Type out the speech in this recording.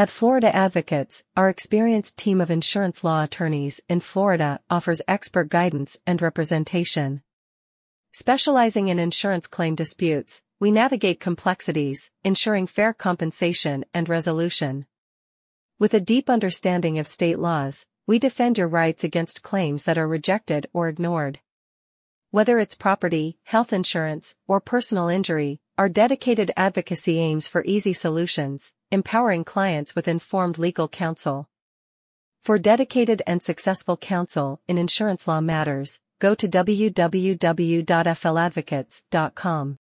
At Florida Advocates, our experienced team of insurance law attorneys in Florida offers expert guidance and representation. Specializing in insurance claim disputes, we navigate complexities, ensuring fair compensation and resolution. With a deep understanding of state laws, we defend your rights against claims that are rejected or ignored. Whether it's property, health insurance, or personal injury, our dedicated advocacy aims for easy solutions, empowering clients with informed legal counsel. For dedicated and successful counsel in insurance law matters, go to www.fladvocates.com.